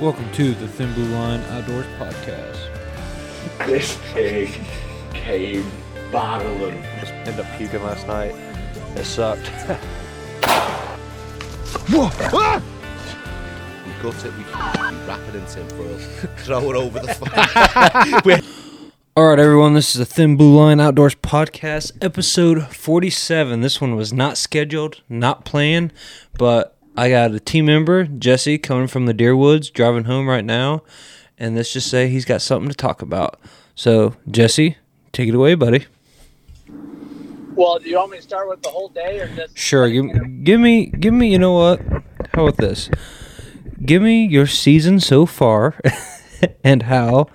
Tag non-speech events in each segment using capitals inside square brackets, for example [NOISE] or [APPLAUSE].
Welcome to the Thin Blue Line Outdoors Podcast. This pig came bottling. Just ended up puking last night. It sucked. [LAUGHS] We gut it, we wrap it in tinfoil, throw it over the fire. [LAUGHS] All right, everyone, this is the Thin Blue Line Outdoors Podcast, episode 47. This one was not scheduled, not planned, but I got a team member, Jesse, coming from the Deer Woods, driving home right now, and let's just say he's got something to talk about. So, Jesse, take it away, buddy. Well, do you want me to start with the whole day or just? Sure, give, give me, give me. You know what? How about this? Give me your season so far, [LAUGHS] and how,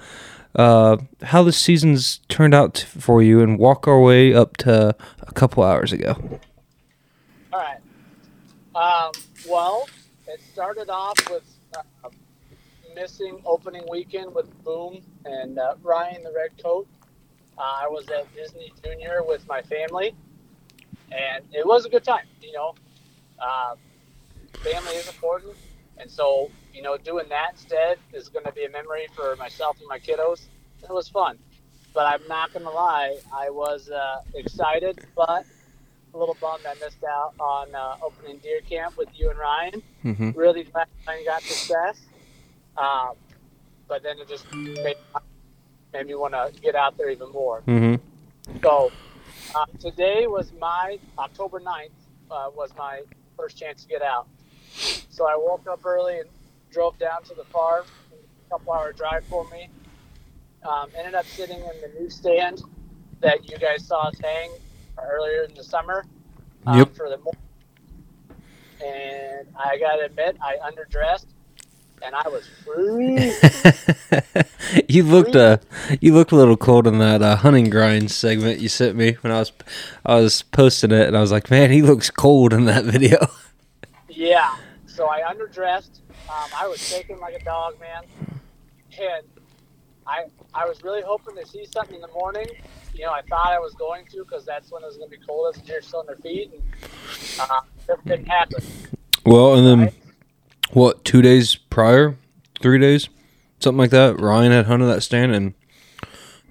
uh, how the season's turned out for you, and walk our way up to a couple hours ago. All right. Um, well, it started off with uh, missing opening weekend with Boom and uh, Ryan the Red Coat. Uh, I was at Disney Junior with my family, and it was a good time. You know, uh, family is important, and so you know, doing that instead is going to be a memory for myself and my kiddos. It was fun, but I'm not going to lie, I was uh, excited, but a little bummed I missed out on uh, opening deer camp with you and Ryan. Mm-hmm. Really glad Ryan got success, um, but then it just made, made me want to get out there even more. Mm-hmm. So um, today was my October 9th uh, was my first chance to get out. So I woke up early and drove down to the farm, a couple hour drive for me. Um, ended up sitting in the newsstand that you guys saw us hang earlier in the summer um, Yep. for the morning. And I got to admit, I underdressed and I was freezing. [LAUGHS] you looked uh, you looked a little cold in that uh, hunting grind segment you sent me when I was I was posting it, and I was like, man, he looks cold in that [LAUGHS] video. Yeah. So I underdressed. Um, I was shaking like a dog, man. And I I was really hoping to see something in the morning. You know, I thought I was going to because that's when it was going to be cold as the deer still on their feet. And uh, it didn't happen. Well, and then Right. what? Two days prior, three days, something like that. Ryan had hunted that stand and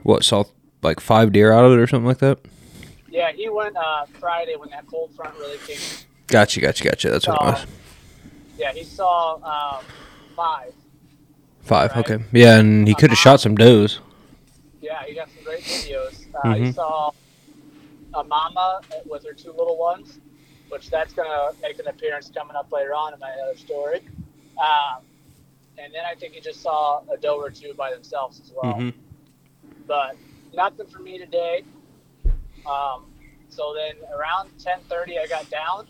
what saw like five deer out of it or something like that. Yeah, he went uh, Friday when that cold front really came. In. Gotcha, gotcha, gotcha. That's what it was. Yeah, he saw um, five. Five. right. Okay. Yeah, and he could have shot some does. Yeah, he got some great videos. Uh, He Mhm. saw a mama with her two little ones, which that's going to make an appearance coming up later on in my other story. Um, and then I think he just saw a doe or two by themselves as well. Mhm. But nothing for me today. Um, so then around 10:30, I got down.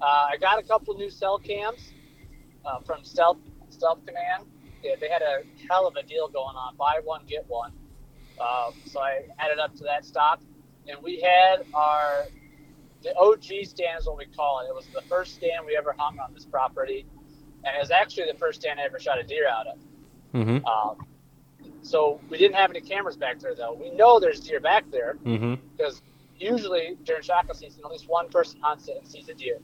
Uh, I got a couple new cell cams uh, from Stealth Stealth Command. Yeah, they had a hell of a deal going on. Buy one get one. Um, so I added up to that stop, and we had our the OG stand is what we call it. It was the first stand we ever hung on this property, and it was actually the first stand I ever shot a deer out of. Mhm. Um, so we didn't have any cameras back there though. We know there's deer back there Mhm. because usually during shotgun season, at least one person hunts it and sees a deer.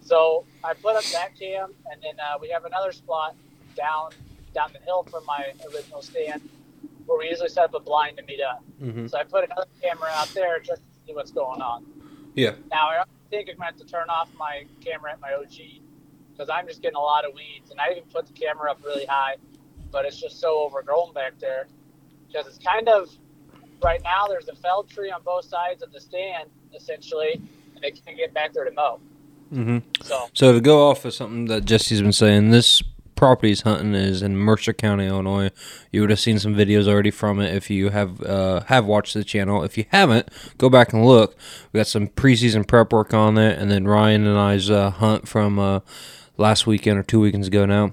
So I put up that cam, and then uh, we have another spot down down the hill from my original stand where we usually set up a blind to meet up. Mhm. So I put another camera out there just to see what's going on. Yeah. Now I think I'm going to have to turn off my camera at my OG because I'm just getting a lot of weeds, and I even put the camera up really high, but it's just so overgrown back there because it's kind of right now. There's a felled tree on both sides of the stand essentially, and they can't get back there to mow. Mm-hmm. So So to go off of something that Jesse's been saying, this property's hunting is in Mercer County, Illinois. You would have seen some videos already from it if you have uh, have watched the channel. If you haven't, go back and look. We got some preseason prep work on it, and then Ryan and I's uh, hunt from uh, last weekend or two weekends ago now.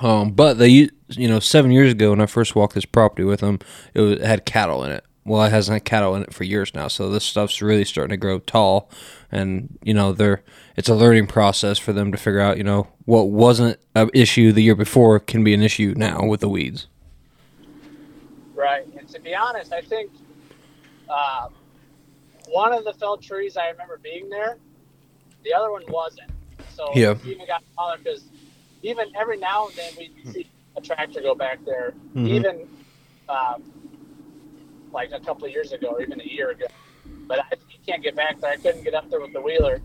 Um, but they, you know, seven years ago when I first walked this property with them, it, was, it had cattle in it. Well, it hasn't had cattle in it for years now, so this stuff's really starting to grow tall, and you know, they're it's a learning process for them to figure out, you know, what wasn't an issue the year before can be an issue now with the weeds. right, and to be honest, I think uh, one of the felled trees I remember being there, the other one wasn't. So Yeah. even got smaller because even every now and then we see a tractor go back there. Mhm. Even um, like a couple of years ago, or even a year ago. But I you can't get back there. I couldn't get up there with the wheeler.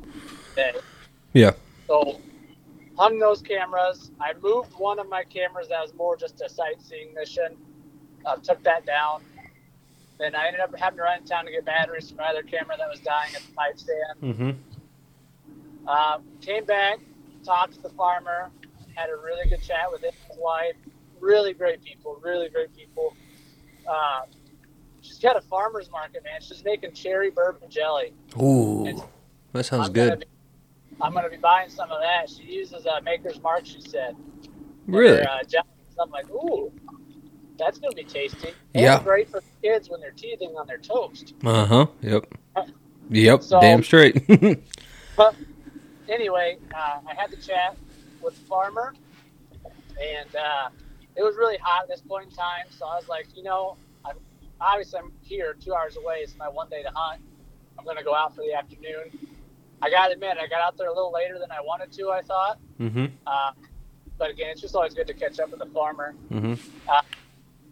Today. Yeah. So hung those cameras. I moved one of my cameras that was more just a sightseeing mission. Uh, took that down. Then I ended up having to run in town to get batteries for my other camera that was dying at the pipe stand. Mm-hmm. Um, came back, talked to the farmer, had a really good chat with him his wife. Really great people, really great people. Uh, she's got a farmer's market, man. She's making cherry bourbon jelly. Ooh, It's- that sounds I'm Gonna good. be, I'm going to be buying some of that. She uses uh, Maker's Mark, she said. Really? her, uh, jelly. So I'm like, ooh, that's going to be tasty. Yeah. Great for kids when they're teething on their toast. Uh huh. Yep. [LAUGHS] Yep. So- Damn straight. [LAUGHS] But anyway, uh, I had the chat with the farmer, and uh, it was really hot at this point in time. So I was like, you know, obviously I'm here two hours away. It's my one day to hunt. I'm going to go out for the afternoon. I got to admit, I got out there a little later than I wanted to. I thought, mm-hmm. uh, but again, it's just always good to catch up with the farmer. Mm-hmm.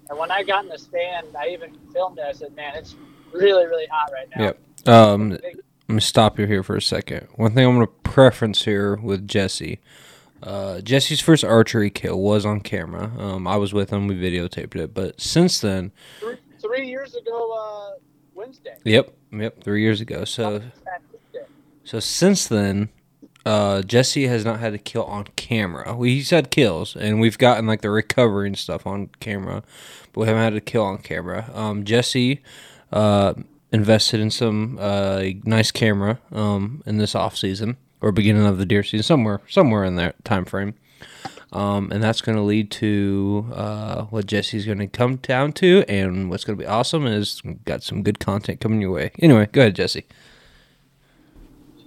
And when I got in the stand, I even filmed it. I said, man, it's really, really hot right now. Yep. Um, let me stop you here for a second. One thing I'm going to preference here with Jesse. Uh, Jesse's first archery kill was on camera. Um, I was with him. We videotaped it. But since then, Three, years ago, uh, Wednesday. yep, yep, three years ago. So, so since then, uh, Jesse has not had a kill on camera. We, he's had kills, and we've gotten like the recovery and stuff on camera, but we haven't had a kill on camera. Um, Jesse uh, invested in some uh, nice camera um, in this off season or beginning of the deer season, somewhere somewhere in that time frame. Um, and that's going to lead to uh, what Jesse's going to come down to, and what's going to be awesome is got some good content coming your way. Anyway, go ahead, Jesse.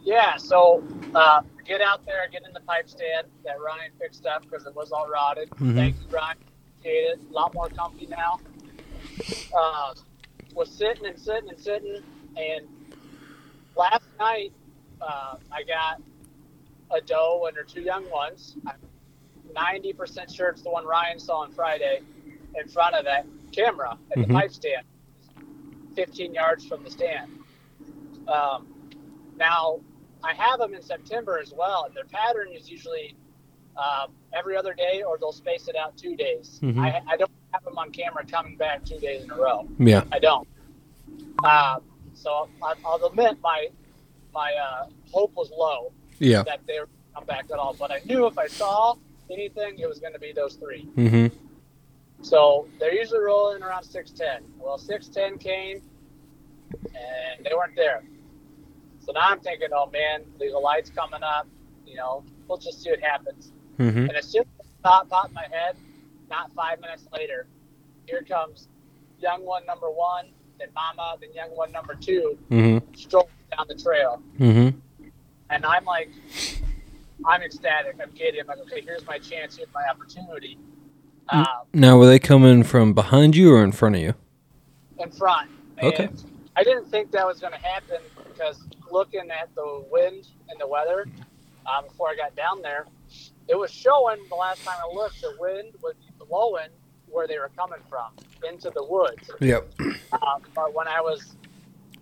Yeah, so uh, get out there, get in the pipe stand that Ryan fixed up because it was all rotted. Mhm. Thank you, Ryan. Appreciate it. A lot more comfy now. Uh, was sitting and sitting and sitting, and last night uh, I got a doe and her two young ones. I'm 90% sure it's the one Ryan saw on Friday in front of that camera at Mhm. the pipe stand, 15 yards from the stand. Um, now, I have them in September as well, and their pattern is usually um, every other day, or they'll space it out two days. Mhm. I, I don't have them on camera coming back two days in a row. Yeah. I don't. Um, so I, I'll admit my my uh, hope was low Yeah. that they would come back at all, but I knew if I saw anything, it was going to be those three. Mm-hmm. So they're usually rolling around 610. Well, 610 came and they weren't there. So now I'm thinking, oh man, a lights coming up. You know, we'll just see what happens. Mm-hmm. And as soon as the thought popped in my head, not five minutes later, here comes young one number one, then mama, then young one number two, Mm-hmm. strolling down the trail. Mm-hmm. And I'm like, I'm ecstatic. I'm giddy. I'm like, okay, here's my chance. Here's my opportunity. Um, Now, were they coming from behind you or in front of you? in front. Okay. And I didn't think that was going to happen because looking at the wind and the weather uh, before I got down there, it was showing the last time I looked, the wind was blowing where they were coming from into the woods. Yep. Uh, but when I was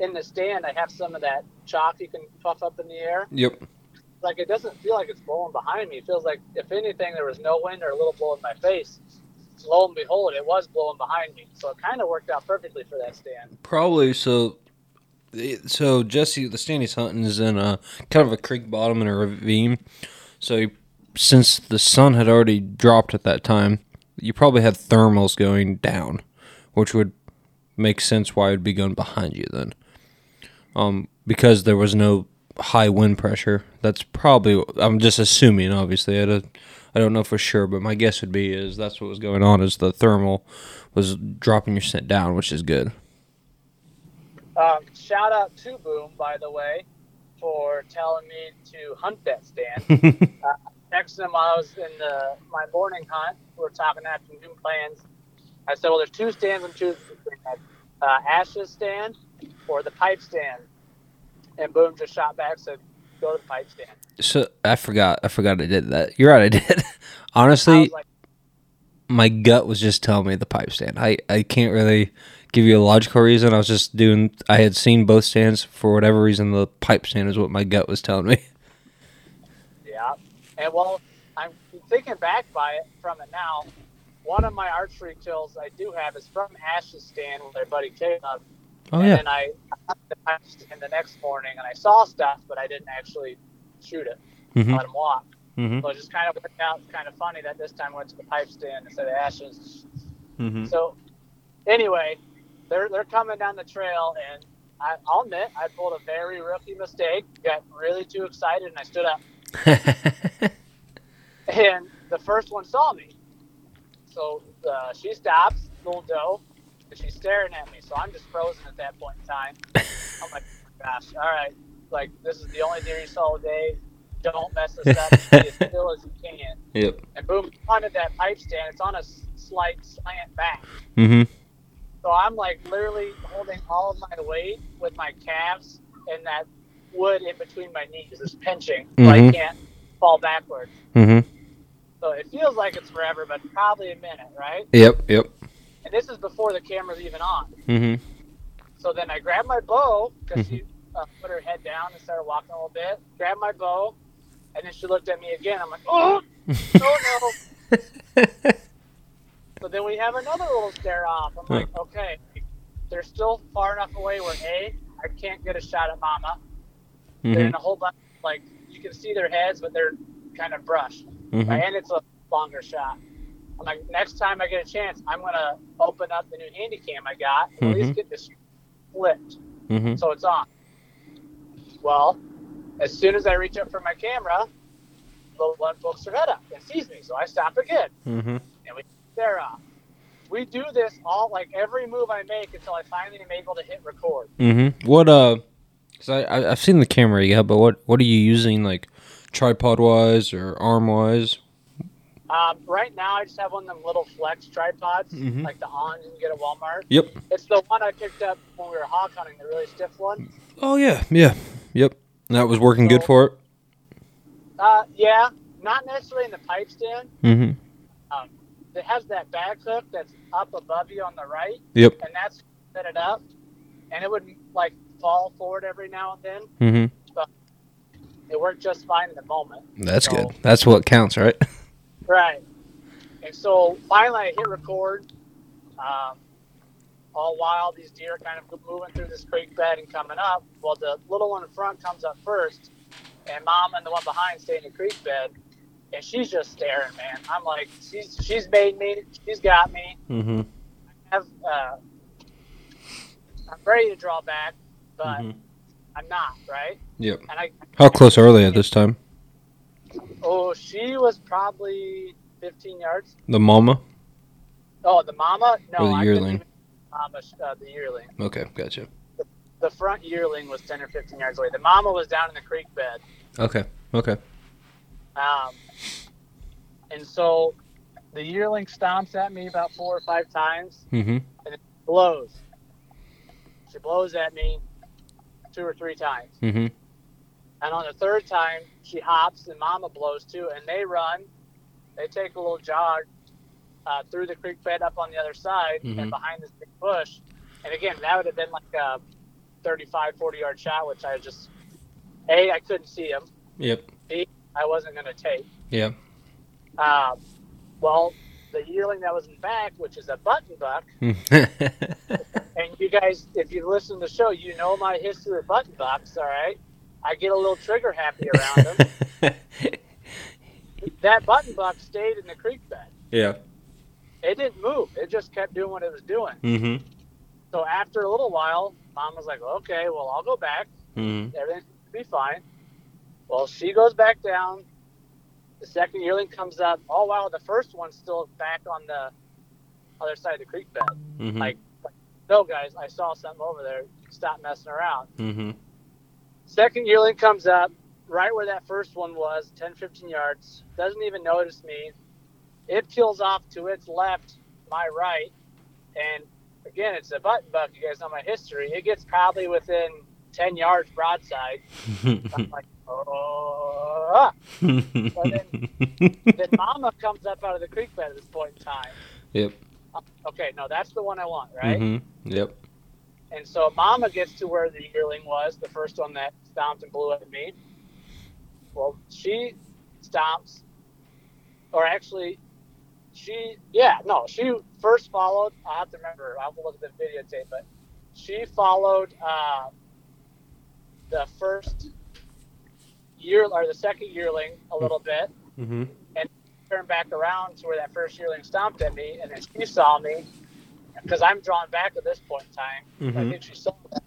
in the stand, I have some of that chalk you can puff up in the air. Yep. Like it doesn't feel like it's blowing behind me. It feels like if anything, there was no wind or a little blow in my face. Lo and behold, it was blowing behind me. So it kind of worked out perfectly for that stand. Probably so. So Jesse, the stand he's hunting is in a kind of a creek bottom in a ravine. So he, since the sun had already dropped at that time, you probably had thermals going down, which would make sense why it would be going behind you then. Um, because there was no high wind pressure. That's probably. I'm just assuming. Obviously, I don't, I don't know for sure, but my guess would be is that's what was going on. Is the thermal was dropping your scent down, which is good. Um, shout out to Boom, by the way, for telling me to hunt that stand. [LAUGHS] uh, texted him I was in the, my morning hunt. We were talking afternoon plans. I said, well, there's two stands I'm choosing. Uh, Ash's stand or the pipe stand. And Boom just shot back said, go to the pipe stand. So I forgot. I forgot I did that. You're right. I did. [LAUGHS] Honestly, was like, my gut was just telling me the pipe stand. I, I can't really give you a logical reason. I was just doing. I had seen both stands for whatever reason. The pipe stand is what my gut was telling me. [LAUGHS] yeah. And well, I'm thinking back by it from it now. One of my archery kills I do have is from Ash's stand with my buddy Caleb. Oh and yeah. then I the the next morning and I saw stuff, but I didn't actually shoot it. Mhm. Let him walk. Mhm. So it just kind of worked out. Kind of funny that this time I went to the pipe stand instead of Ash's. Mhm. So, anyway, they're they're coming down the trail, and I, I'll admit I pulled a very rookie mistake. Got really too excited, and I stood up. [LAUGHS] And the first one saw me. So uh, she stops, little doe, she's staring at me. So I'm just frozen at that point in time. I'm like, [LAUGHS] oh my gosh, all right, like this is the only deer you saw today. Don't mess this up. Be as [LAUGHS] still as you can. yep. And boom, onto that pipe stand. It's on a slight slant back. Mm-hmm. So I'm like literally holding all of my weight with my calves and that wood in between my knees is pinching, so I Mhm. can't fall backwards. Mm-hmm. So it feels like it's forever, but probably a minute, right? Yep. Yep. And this is before the camera's even on. Mhm. So then I grabbed my bow because she uh, put her head down and started walking a little bit. Grabbed my bow, and then she looked at me again. I'm like, oh, [LAUGHS] oh no. So then we have another little stare off. I'm like, okay, they're still far enough away where A, I can't get a shot at Mama. They're Mhm. in a whole bunch, like, you can see their heads, but they're kind of brushed. Mhm. And it's a longer shot. I'm like, next time I get a chance, I'm going to open up the new handy cam I got and at Mhm. least get this flipped Mhm. so it's on. Well, as soon as I reach up for my camera, the one pokes her head up and sees me. So I stop again Mhm. and we stare off. We do this all like every move I make until I finally am able to hit record. Mhm. What uh? Cause I, I I've seen the camera you have, but what what are you using like tripod wise or arm wise? Um, right now, I just have one of them little flex tripods, Mhm. like the Ons you can get at Walmart. Yep. It's the one I picked up when we were hog hunting, the really stiff one. Oh yeah. Yeah. Yep. That was working good for it. Uh, yeah, not necessarily in the pipe stand. Mhm. Um, it has that back hook that's up above you on the right. Yep. and that's set it up, and it would like fall forward every now and then. Mm-hmm. But it worked just fine in the moment. That's So- good. That's what counts, right? [LAUGHS] Right. And so finally, I hit record. Um, all while these deer are kind of moving through this creek bed and coming up. Well, the little one in front comes up first, and mom and the one behind stay in the creek bed, and she's just staring, man. I'm like, she's she's made me, she's got me. Mm-hmm. I Have uh, I'm ready to draw back, but Mhm. I'm not right. Yep. And I How close are they at this time? Oh, she was probably 15 yards. The mama. Oh, the mama? No, Or the yearling? Mama, uh, the yearling. Okay, gotcha. The front yearling was 10 or 15 yards away. The mama was down in the creek bed. Okay. Okay. Um, and so the yearling stomps at me about four or five times, Mhm. blows. She blows at me two or three times. Mhm. And on the third time, she hops and mama blows too, and they run. They take a little jog uh, through the creek bed up on the other side Mhm. and behind this big bush. And again, that would have been like a 35, 40 yard shot, which I just, A, I couldn't see him. Yep. I wasn't going to take. Yep. Um, well, the yearling that was in back, which is a button buck, [LAUGHS] and you guys, if you listen to the show, you know my history of button bucks, all right? I get a little trigger happy around them. [LAUGHS] that button buck stayed in the creek bed. yeah. It didn't move. It just kept doing what it was doing. Mhm. So after a little while, mom was like, okay, well, I'll go back. Mhm. Everything will be fine. Well, she goes back down. The second yearling comes up. All while the first one's still back on the other side of the creek bed. Mhm. Like, no, guys, I saw something over there. Stop messing around. Second yearling comes up right where that first one was, 10, 15 yards. Doesn't even notice me. It peels off to its left, my right. And again, it's a button buck. You guys know my history. It gets probably within 10 yards broadside. [LAUGHS] I'm like, oh. ah." then, then [LAUGHS] Mama comes up out of the creek bed at this point in time. Yep. Okay, no, that's the one I want, right? Mm-hmm. Yep. And so Mama gets to where the yearling was, the first one that stomped and blew at me. Well, she stomps, or actually, she, yeah, no, she first followed. I have to remember, I'll have to look at the videotape, but she followed uh, the first year, or the second yearling a little bit, Mm-hmm. turned back around to where that first yearling stomped at me, and then she saw me because I'm drawn back at this point in time. I Mhm. think she saw that.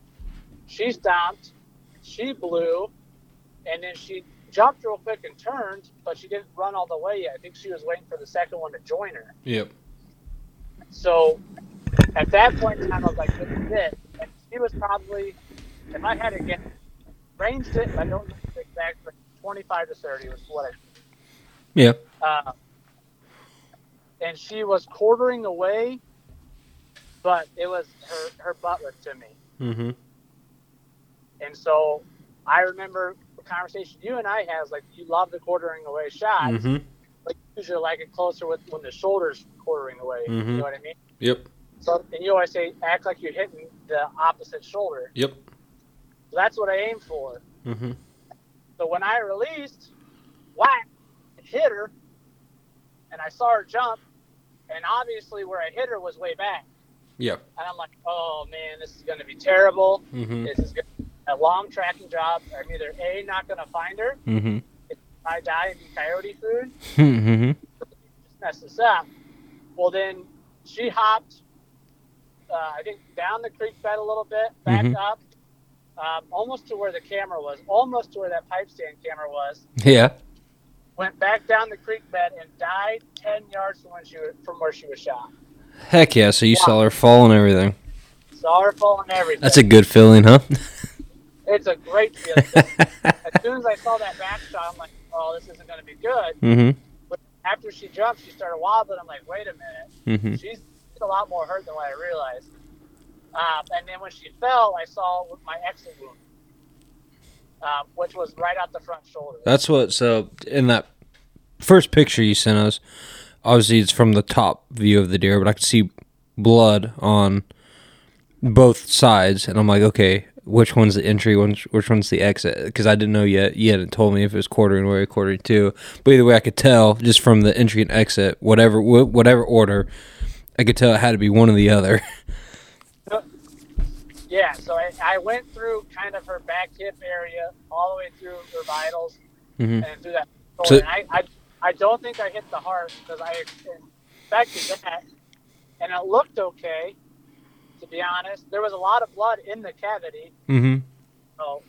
She stomped, she blew, and then she jumped real quick and turned, but she didn't run all the way yet. I think she was waiting for the second one to join her. Yep. So at that point in time, I was like, this is it. And she was probably, if I had to get ranged it, I don't know the exact, but 25 to 30 was what I Yep. uh, and she was quartering away, but it was her her butt was to me, Mm-hmm. and so I remember the conversation you and I had like you love the quartering away shot, Mm-hmm. but you usually like it closer with when the shoulders quartering away. You Mhm. know what I mean? Yep. So and you always say act like you're hitting the opposite shoulder. Yep. So that's what I aim for. Mm-hmm. So when I released, whack, hit her, and I saw her jump, and obviously where I hit her was way back. Yep. And I'm like, oh man, this is going to be terrible. Mm-hmm. This is gonna be a long tracking job. I'm either A, not going to find her, Mm-hmm. I die and be coyote food, [LAUGHS] Mm-hmm. just mess this up. Well, then she hopped, uh, I think, down the creek bed a little bit, back Mhm. up, um, almost to where the camera was, almost to where that pipe stand camera was. Yeah. Went back down the creek bed and died 10 yards from, when she was, from where she was shot. Heck yeah! So you saw her fall and everything. Saw her fall and everything. That's a good feeling, huh? [LAUGHS] It's a great feeling. [LAUGHS] as soon as I saw that back shot, I'm like, oh, this isn't going to be good. mm-hmm. But after she jumped, she started wobbling. I'm like, wait a minute. Mm-hmm. She's a lot more hurt than what I realized. Um, and then when she fell, I saw my exit wound, um, which was right out the front shoulder. That's what. So in that first picture you sent us, obviously it's from the top view of the deer, but I could see blood on both sides, and I'm like, okay, which one's the entry? Which which one's the exit? Because I didn't know yet. You hadn't told me if it was quartering way or quartering to. But either way, I could tell just from the entry and exit, whatever wh- whatever order, I could tell it had to be one or the other. [LAUGHS] Yeah, so I, I went through kind of her back hip area, all the way through her vitals, Mhm. and through that. So- I, I, I don't think I hit the heart because I expected that, and it looked okay. To be honest, there was a lot of blood in the cavity, Mm-hmm. so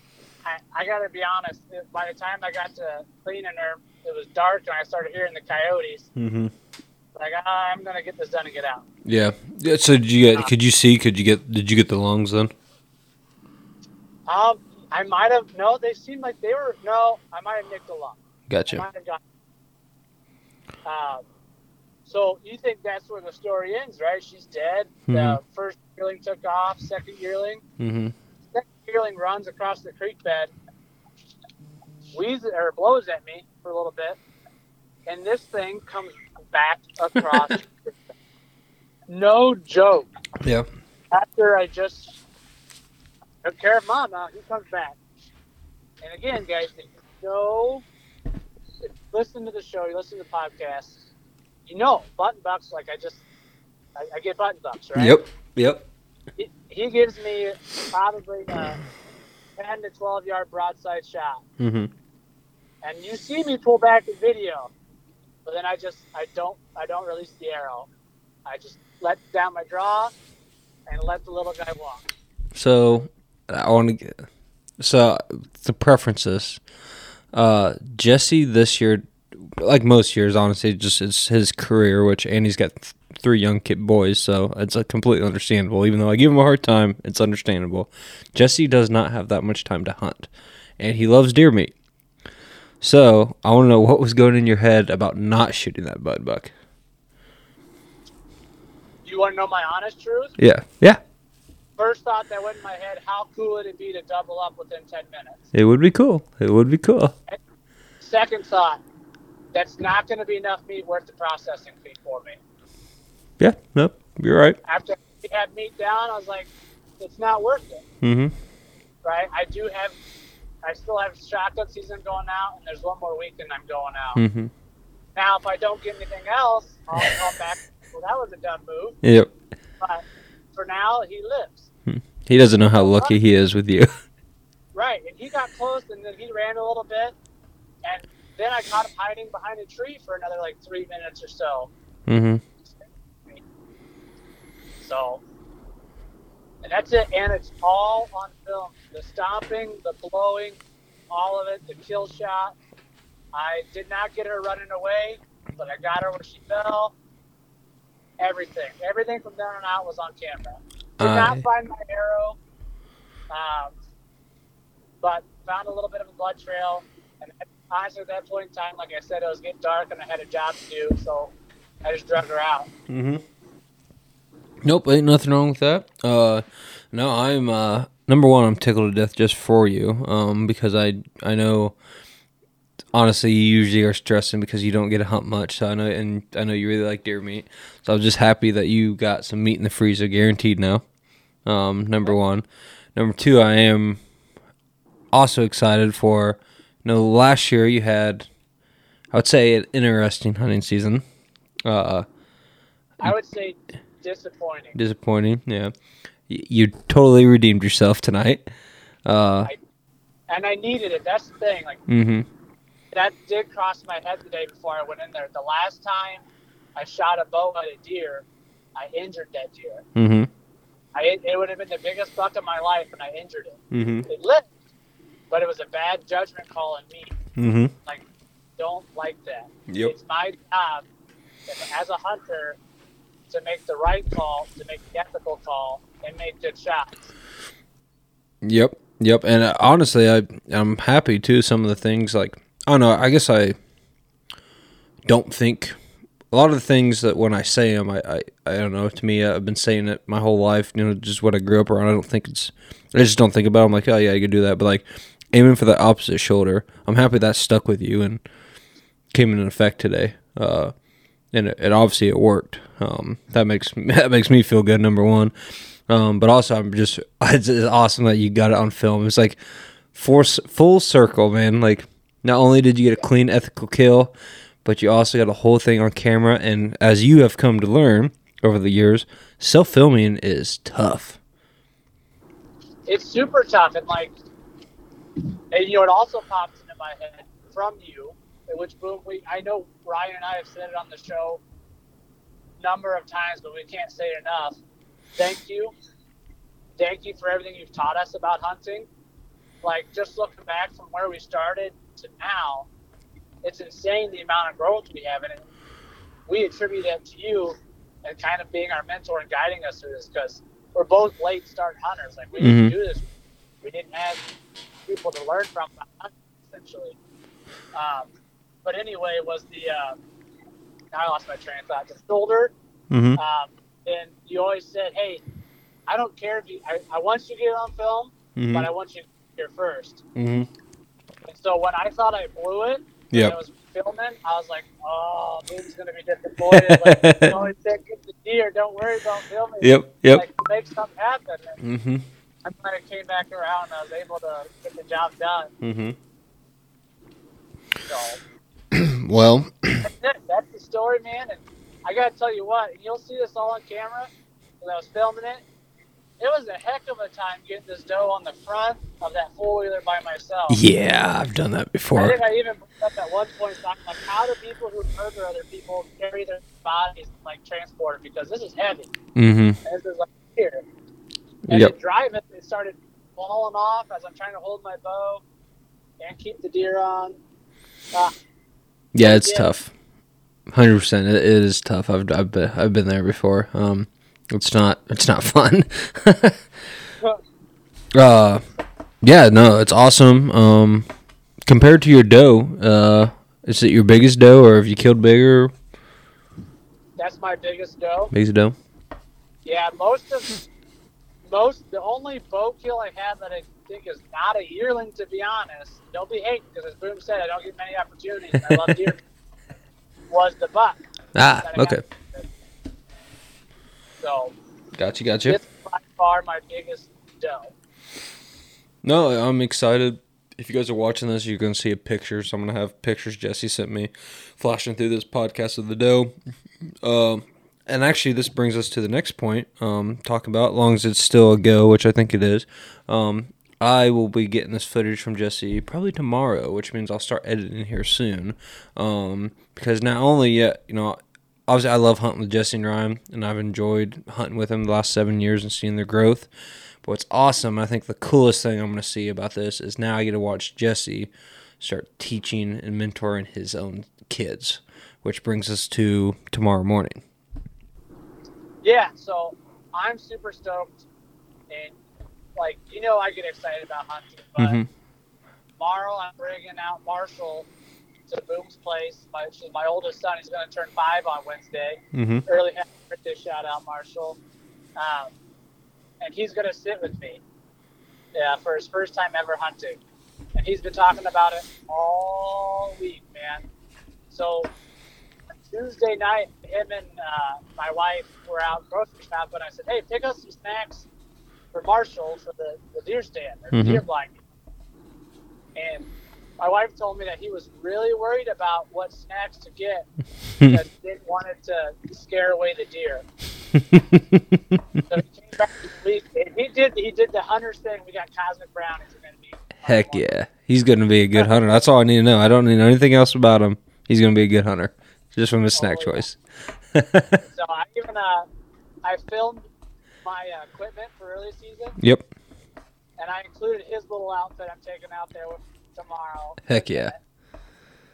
I, I got to be honest. By the time I got to cleaning her, it was dark, and I started hearing the coyotes. Mm-hmm. Like "Ah, I'm gonna get this done and get out. Yeah. Yeah, So did you get? Could you see? Could you get? Did you get the lungs then? Um, I might have no. They seemed like they were no. I might have nicked a lung. Gotcha. Might have got- Um, so you think that's where the story ends, right? She's dead. The Mhm. first yearling took off. Second yearling, Mm-hmm. second yearling runs across the creek bed, wheezes or blows at me for a little bit, and this thing comes back across. the [LAUGHS] no joke. Yeah. After I just took care of Mama, he comes back. And again, guys, know, if you listen to the show, you listen to the podcast, you know, button bucks, like I just, I, I get button bucks, right? Yep. Yep. He, he gives me probably a 10 to 12 yard broadside shot. Mm-hmm. And you see me pull back the video, but then I just, I don't, I don't release the arrow. I just let down my draw and let the little guy walk. So I want to get so the preferences. Uh, Jesse this year, like most years, honestly, just it's his career. Which Andy's got th- three young kid boys, so it's uh, completely understandable. Even though I give him a hard time, it's understandable. Jesse does not have that much time to hunt, and he loves deer meat. So I want to know what was going in your head about not shooting that bud buck. You want to know my honest truth? Yeah, yeah. First thought that went in my head: How cool would it be to double up within ten minutes? It would be cool. It would be cool. Second thought: That's not going to be enough meat worth the processing fee for me. Yeah. Nope. You're right. After we had meat down, I was like, it's not worth it, Mm-hmm. right? I do have, I still have shotgun season going out, and there's one more week and I'm going out. Mm-hmm. Now, if I don't get anything else, I'll come back. Well, that was a dumb move, Yep. but for now, he lives. He doesn't know how lucky he is with you. [LAUGHS] Right, and he got close, and then he ran a little bit, and then I caught him hiding behind a tree for another like three minutes or so. Mm-hmm. So, and that's it, and it's all on film. The stomping, the blowing, all of it, the kill shot. I did not get her running away, but I got her where she fell. Everything, everything from there on out was on camera. Did I- not find my arrow, um, but found a little bit of a blood trail. And honestly, at that point in time, like I said, it was getting dark and I had a job to do, so I just drug her out. Mm-hmm. Nope, ain't nothing wrong with that. Uh, no, I'm uh number one. I'm tickled to death just for you, um, because I I know. Honestly, you usually are stressing because you don't get to hunt much. So I know, and I know you really like deer meat. So I was just happy that you got some meat in the freezer, guaranteed now. Um, number one. Number two, I am also excited for. You know, last year you had, I would say, an interesting hunting season. Uh, I would say disappointing. disappointing. Yeah, Y- you totally redeemed yourself tonight. Uh, and I needed it. That's the thing. Like hmm that did cross my head the day before I went in there. The last time I shot a bow at a deer, I injured that deer. hmm I it would have been the biggest buck of my life, and I injured it. hmm It lived, but it was a bad judgment call on me. Mm-hmm. Like, don't like that. Yep. It's my job as a hunter to make the right call, to make the ethical call, and make good shots. Yep. Yep. And uh, honestly, I I'm happy too. Some of the things like I don't know. I guess I don't think a lot of the things that when I say them, I I, I don't know. To me, I've been saying it my whole life. You know, just what I grew up around. I don't think it's. I just don't think about. It. I'm like, oh yeah, I could do that. But like aiming for the opposite shoulder, I'm happy that stuck with you and came into effect today. Uh, and it, it obviously it worked. Um, that makes [LAUGHS] that makes me feel good. Number one, um, but also I'm just [LAUGHS] it's, it's awesome that you got it on film. It's like for, full circle, man. Like not only did you get a clean, ethical kill, but you also got a whole thing on camera. And as you have come to learn over the years, self filming is tough. It's super tough, and like, and you know, it also pops into my head from you, which boom, we I know Ryan and I have said it on the show number of times, but we can't say it enough. Thank you, thank you for everything you've taught us about hunting. Like just looking back from where we started to now, it's insane the amount of growth we have. And we attribute that to you and kind of being our mentor and guiding us through this because we're both late start hunters. Like we mm-hmm. didn't do this, we didn't have people to learn from, essentially. Um, but anyway, it was the uh, I lost my train of thought. The shoulder, mm-hmm. um, and you always said, "Hey, I don't care if you. I, I want you to get on film, mm-hmm. but I want you to get here 1st so when I thought I blew it, when I was filming, I was like, "Oh, Boone's gonna be disappointed. like, you said get the deer. Don't worry about filming. Yep. Yep. Like make something happen." And Mm-hmm. I'm glad it came back around. and I was able to get the job done. Mm-hmm. So [CLEARS THROAT] Well. that's [CLEARS THROAT] it. That's the story, man. And I gotta tell you what, and you'll see this all on camera. When I was filming it, it was a heck of a time getting this doe on the front of that four wheeler by myself. Yeah, I've done that before. I think I even up at one point, talking like, how do people who murder other people carry their bodies like transported? Because this is heavy. Mm-hmm. And this is like here. And Yep. driving, it started falling off as I'm trying to hold my bow and keep the deer on. Ah, Yeah, it's Yeah. tough. Hundred percent, it it is tough. I've I've been I've been there before. Um, it's not it's not [LAUGHS] fun. [LAUGHS] uh, yeah, no, it's awesome. Um, compared to your doe, uh, is it your biggest doe, or have you killed bigger that's my biggest doe. biggest doe? Yeah, most of most the only bow kill I had that I think is not a yearling, to be honest. Don't be hating because, as Boom said, I don't get many opportunities. I love [LAUGHS] deer. was the buck. Ah, okay. Got. So Gotcha, gotcha. it's by far my biggest doe. No, I'm excited. If you guys are watching this, you're going to see a picture. So I'm going to have pictures Jesse sent me flashing through this podcast of the doe. Um, and actually, this brings us to the next point. Um, talk about, long as it's still a go, which I think it is. Um, I will be getting this footage from Jesse probably tomorrow, which means I'll start editing here soon. Um, because not only yet, you know, obviously I love hunting with Jesse and Ryan, and I've enjoyed hunting with them the last seven years and seeing their growth. But what's awesome, I think the coolest thing I'm going to see about this is now I get to watch Jesse start teaching and mentoring his own kids, which brings us to tomorrow morning. Yeah, so I'm super stoked, and like you know, I get excited about hunting, but Mhm. tomorrow I'm bringing out Marshall to Boom's place. My my oldest son. He's going to turn five on Wednesday. Mm-hmm. Early happy birthday shout out, Marshall. Um, and he's going to sit with me. Yeah, for his first time ever hunting, and he's been talking about it all week, man. So Tuesday night, him and uh, my wife were out grocery shopping. But I said, "Hey, pick up some snacks for Marshall for the, the deer stand or Mhm. deer blind." And my wife told me that he was really worried about what snacks to get [LAUGHS] because he didn't want it to scare away the deer. [LAUGHS] So he came back week. He did. He did the hunters thing. We got cosmic brownies. We're gonna be. Heck yeah. He's going to be a good hunter. That's all I need to know. I don't need to know anything else about him. He's going to be a good hunter. Just from his snack Oh, yeah. choice. [LAUGHS] So I even uh, I filmed my uh, equipment for early season, yep. and I included his little outfit I'm taking out there with tomorrow. Heck yeah.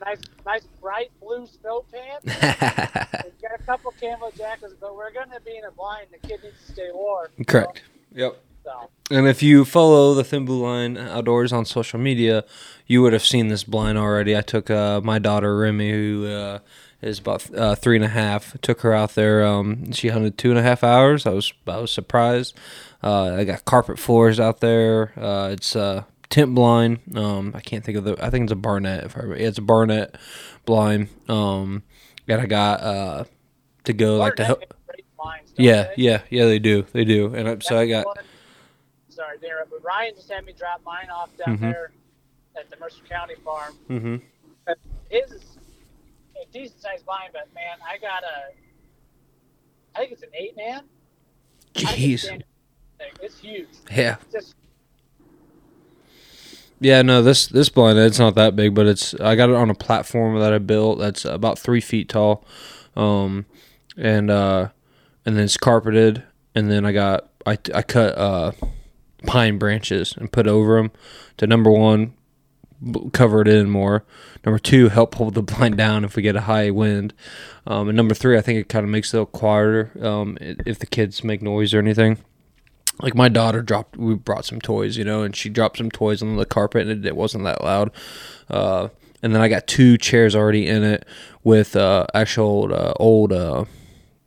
Nice, nice bright blue snow pants. [LAUGHS] We've got a couple camo jackets, but we're gonna be in a blind. The kid needs to stay warm. you know? Correct. Yep. So And if you follow the Thin Blue Line Outdoors on social media, you would have seen this blind already. I took uh, my daughter Remy, who uh, is about uh, three and a half. Took her out there. Um, she hunted two and a half hours. I was I was surprised. Uh, I got carpet floors out there. Uh, it's tent blind. Um, I can't think of the. I think it's a Barronett. If I remember. It's a Barronett blind. Um, and I got uh, to go like to help. blinds, Yeah, they? yeah, yeah. They do. They do. And I, so I got. One- Sorry, there. But Ryan just had me drop mine off down Mhm. there at the Mercer County farm. Mm-hmm. His is a decent sized blind, but man, I got a. I think it's an eight man. Jeez. It's huge. Yeah. It's just Yeah, no, this this blind it's not that big, but it's I got it on a platform that I built that's about three feet tall, um, and uh, and then it's carpeted, and then I got I I cut uh pine branches and put over them to number one cover it in more. Number two, help hold the [LAUGHS] blind down if we get a high wind. Um, and number three, I think it kind of makes it a little quieter um, if the kids make noise or anything like my daughter dropped we brought some toys you know and she dropped some toys on the carpet and it, it wasn't that loud. Uh, and then i got two chairs already in it with uh, actual uh, old uh,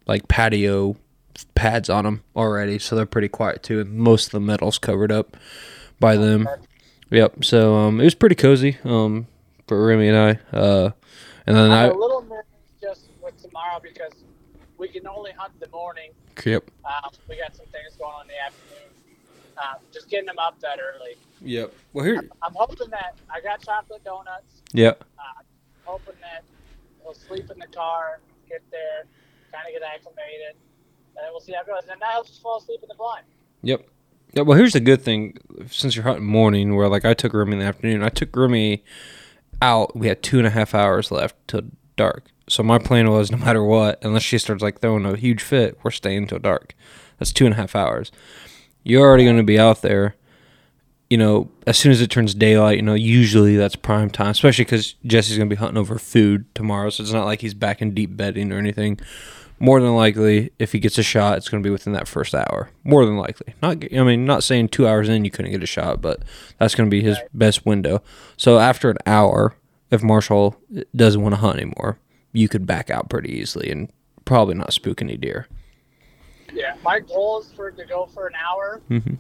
like patio pads on them already so they're pretty quiet too and most of the metal's covered up by them. Yep so um, it was pretty cozy um, for remy and i uh, and then I'm i a little nervous just with tomorrow because we can only hunt in the morning. yep Um, we got some things going on in the afternoon. Um, just getting them up that early. yep well here I'm hoping that I got chocolate donuts. yep Uh, hoping that we'll sleep in the car, get there, kind of get acclimated, and we'll see how it goes. And I'll just fall asleep in the blind. Yep. Yeah, well, here's the good thing. Since you're hunting morning, where like I took Remy in the afternoon, I took Remy out. We had two and a half hours left till dark. So my plan was, [LAUGHS] no matter what, unless she starts like throwing a huge fit, we're staying till dark. That's two and a half hours. You're already going to be out there. You know, as soon as it turns daylight, you know, usually that's prime time, especially because Jesse's going to be hunting over food tomorrow. So it's not like he's back in deep bedding or anything more than likely, if he gets a shot, it's going to be within that first hour. More than likely. Not, I mean, not saying two hours in you couldn't get a shot, but that's going to be his best window. So after an hour, if Marshall eh, doesn't want to hunt anymore, you could back out pretty easily and probably not spook any deer. Yeah, my goal is for it to go for an hour. Mm-hmm.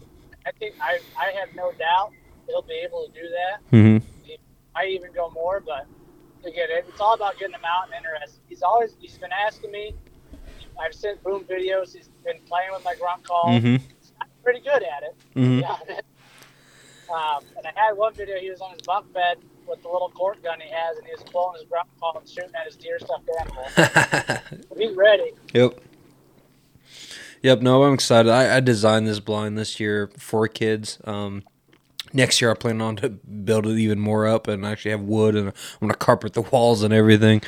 I think I I have no doubt he'll be able to do that. Mm-hmm. I even go more, but to get it- it's all about getting him out and interested. He's always he's been asking me. I've sent Boom videos. He's been playing with my grunt call. Mm-hmm. I'm pretty good at it. Mm-hmm. [LAUGHS] Um, and I had one video. He was on his bunk bed with the little court gun he has, and he was pulling his grunt call and shooting at his deer stuffed animal. [LAUGHS] He's ready. Yep. Yep. No, I'm excited. I, I designed this blind this year for kids. Um, next year I plan on to build it even more up and actually have wood and I'm gonna carpet the walls and everything.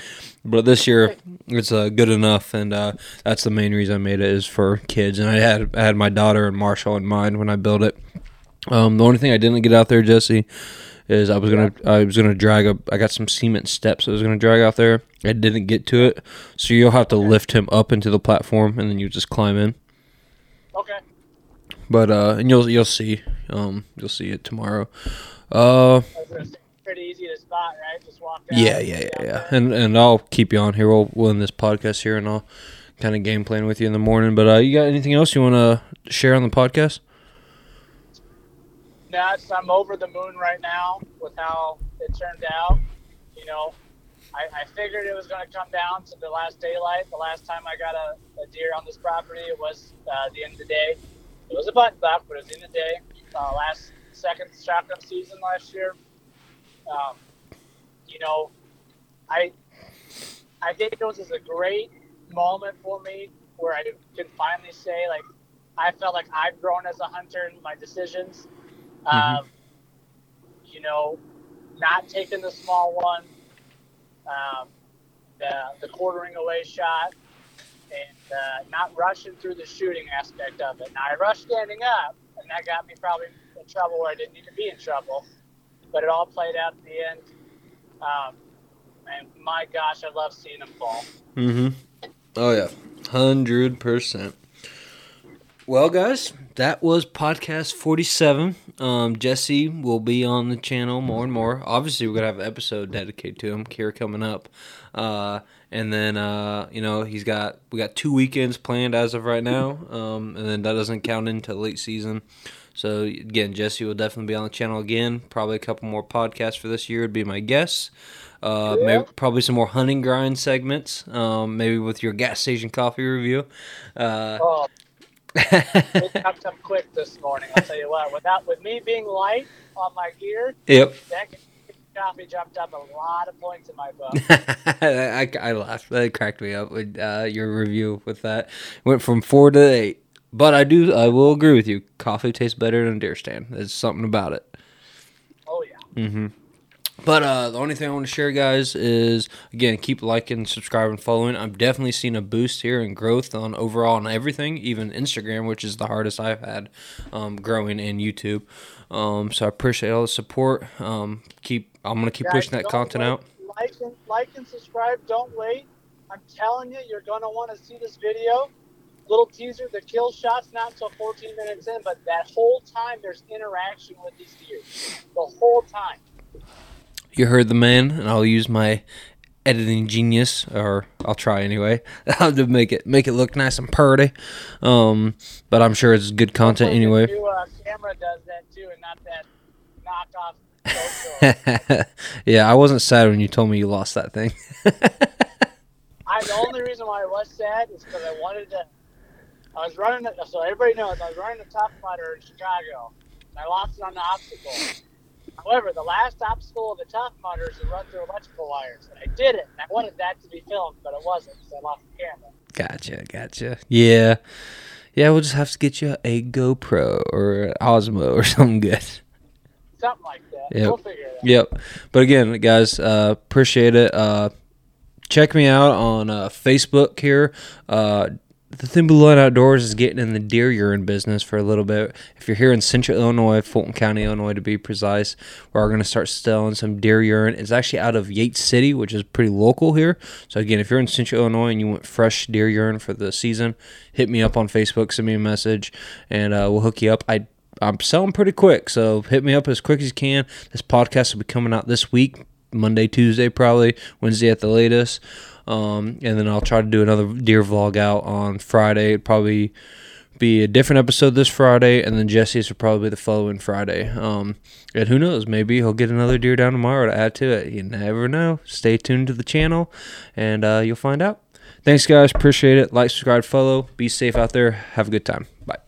But this year it's uh, good enough, and uh, that's the main reason I made it is for kids. And I had I had my daughter and Marshall in mind when I built it. Um, the only thing I didn't get out there, Jesse, is I was gonna I was gonna drag up. I got some cement steps I was gonna drag out there. I didn't get to it, so you'll have to lift him up into the platform and then you just climb in. Okay. But uh, and you'll you'll see um you'll see it tomorrow. Uh, I was gonna say, pretty easy to spot, right? Just walk down. yeah, yeah, yeah, yeah. And and I'll keep you on here. We'll we'll end this podcast here, and I'll kind of game plan with you in the morning. But uh, you got anything else you want to share on the podcast? No, it's, I'm over the moon right now with how it turned out. You know, I, I figured it was going to come down to the last daylight. The last time I got a, a deer on this property, it was uh, the end of the day. It was a button buck, but it was in the day. Uh, last second shotgun season last year. Um, you know, I I think this is a great moment for me where I can finally say like I felt like I've grown as a hunter in my decisions. Um, you know, not taking the small one, um, the, the quartering away shot, and uh, not rushing through the shooting aspect of it. Now, I rushed standing up, and that got me probably in trouble where I didn't need to be in trouble, but it all played out at the end. Um, and my gosh, I love seeing them fall. Mm-hmm. Oh yeah, hundred percent. Well, guys, that was podcast forty-seven. Um, Jesse will be on the channel more and more. Obviously, we're gonna have an episode dedicated to him here coming up. Uh, and then uh, you know he's got we got two weekends planned as of right now. Um, and then that doesn't count into late season. So again, Jesse will definitely be on the channel again. Probably a couple more podcasts for this year would be my guess. Uh, maybe probably some more hunting grind segments. Um, maybe with your gas station coffee review. Uh, Oh, it jumped up quick this morning. I'll tell you what. Without with me being light on my gear, yep. that coffee jumped up a lot of points in my book. [LAUGHS] I, I laughed. That cracked me up with uh, your review with that. Went from four to eight. But I do. I will agree with you. Coffee tastes better than a deer stand. There's something about it. Oh yeah. Mm-hmm. But uh, the only thing I want to share, guys, is again keep liking, subscribing, following. I'm definitely seeing a boost here in growth on overall and everything, even Instagram, which is the hardest I've had um, growing, in YouTube. Um, so I appreciate all the support. Um, keep. I'm gonna keep Guys, pushing that content wait. out. Like and like and subscribe. Don't wait. I'm telling you, you're gonna want to see this video. Little teaser: the kill shot's not until 14 minutes in, but that whole time there's interaction with these deer. The whole time. You heard the man, and I'll use my editing genius, or I'll try anyway, [LAUGHS] to make it make it look nice and pretty. Um, but I'm sure it's good content anyway. New uh, camera does that too, and not that knockoff. [LAUGHS] Yeah, I wasn't sad when you told me you lost that thing. [LAUGHS] I the only reason why I was sad is because I wanted to. I was running, so everybody knows I was running the Tough Mudder in Chicago. And I lost it on the obstacle. However, the last obstacle of the Tough Mudder is to run through electrical wires, and I did it. And I wanted that to be filmed, but it wasn't because I lost the camera. gotcha, gotcha. Yeah, yeah. We'll just have to get you a GoPro or an Osmo or [LAUGHS] something good. Something like that. Yep. We'll figure it out. Yep. But again, guys, uh, appreciate it. Uh, check me out on uh, Facebook here. The Thin Line Outdoors is getting in the deer urine business for a little bit. If you're here in Central Illinois, Fulton County, Illinois to be precise, we're going to start selling some deer urine. It's actually out of Yates City, which is pretty local here. So again, if you're in Central Illinois and you want fresh deer urine for the season, hit me up on Facebook, send me a message, and uh, we'll hook you up. I I'm selling pretty quick, so hit me up as quick as you can. This podcast will be coming out this week, Monday, Tuesday, probably Wednesday at the latest. Um, and then I'll try to do another deer vlog out on Friday. It'd probably be a different episode this Friday, and then Jesse's will probably be the following Friday. Um, and who knows? Maybe he'll get another deer down tomorrow to add to it. You never know. Stay tuned to the channel, and uh, you'll find out. Thanks, guys. Appreciate it. Like, subscribe, follow. Be safe out there. Have a good time. Bye.